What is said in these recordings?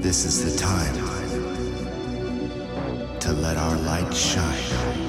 This is the time to let our light shine.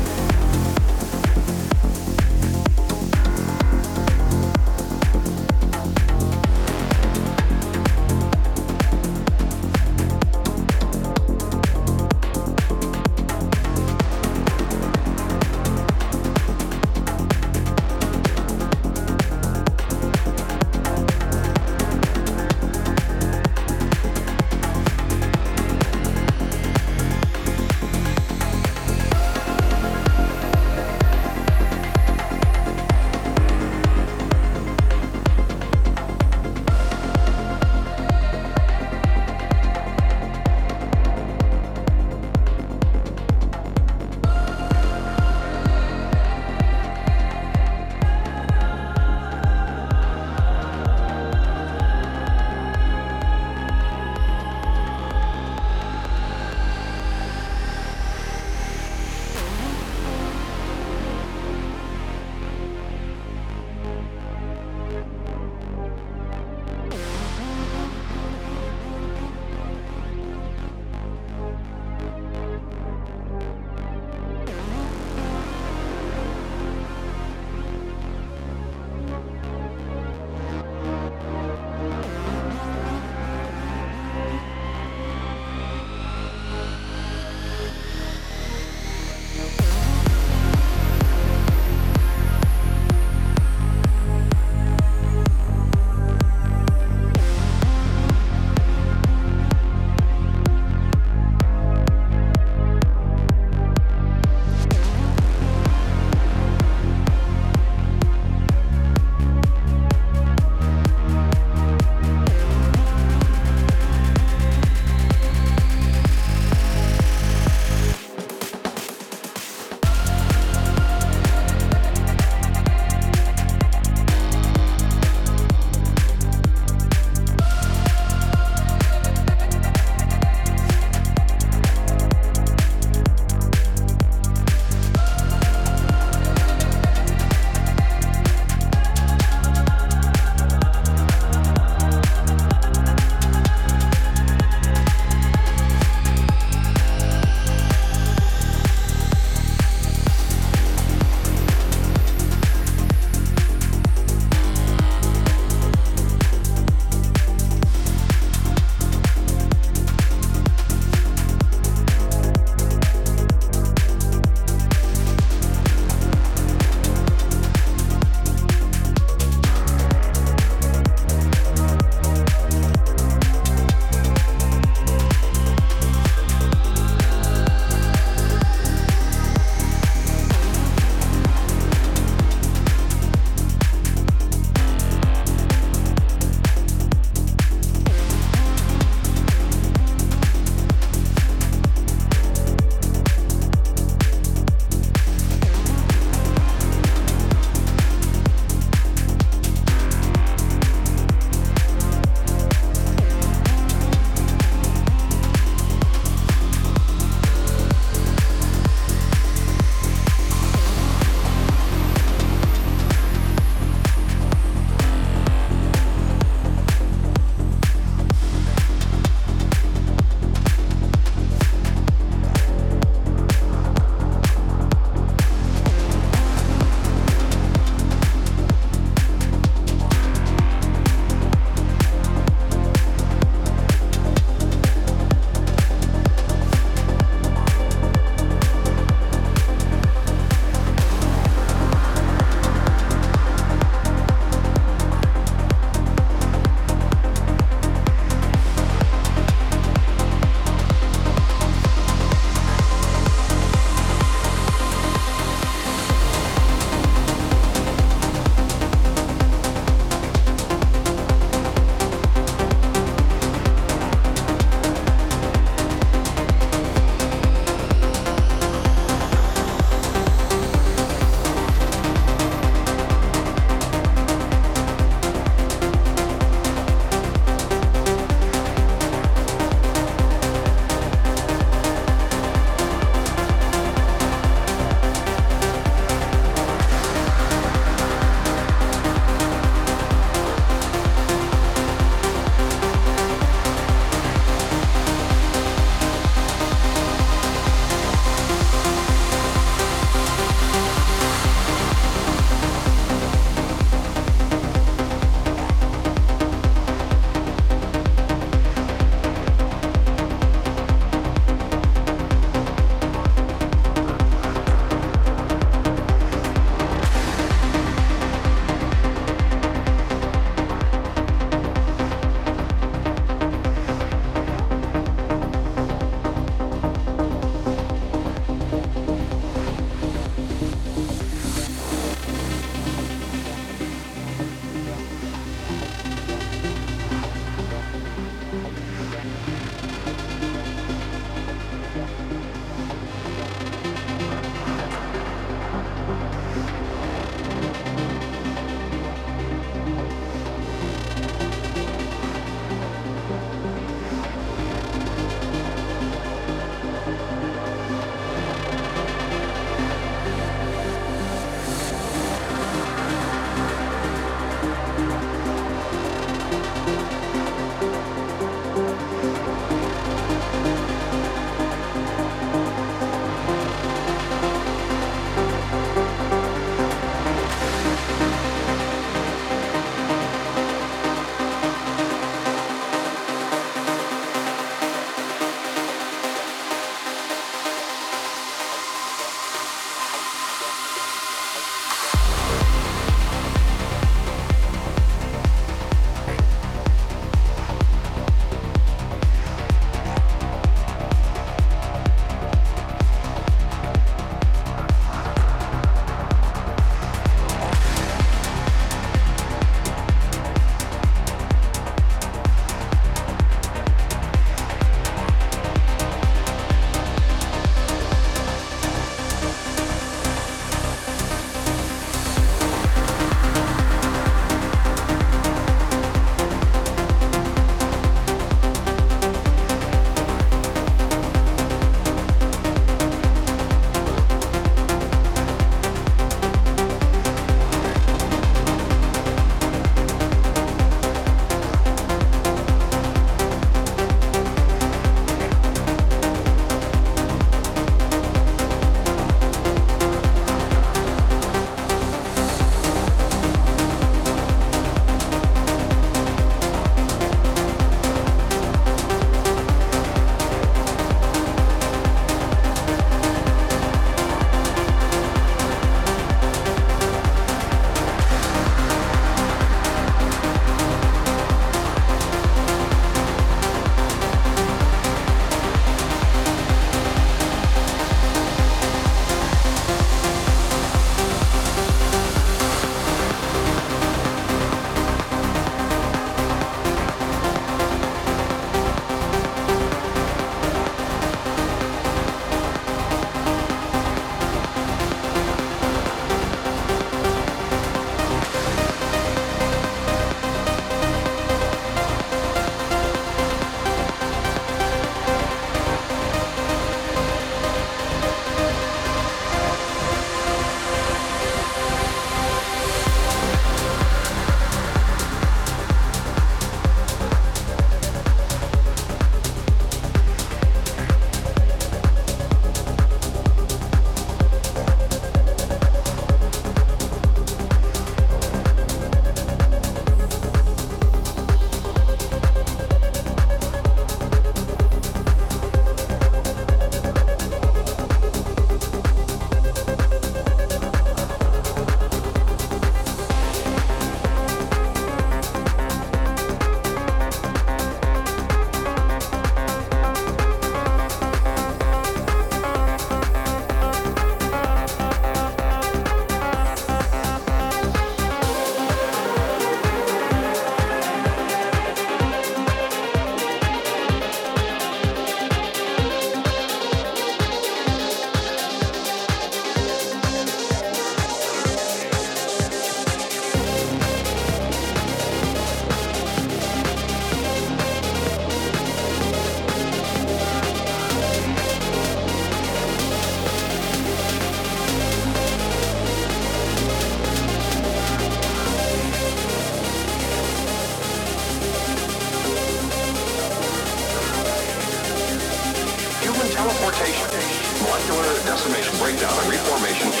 Molecular decimation, breakdown, and reformation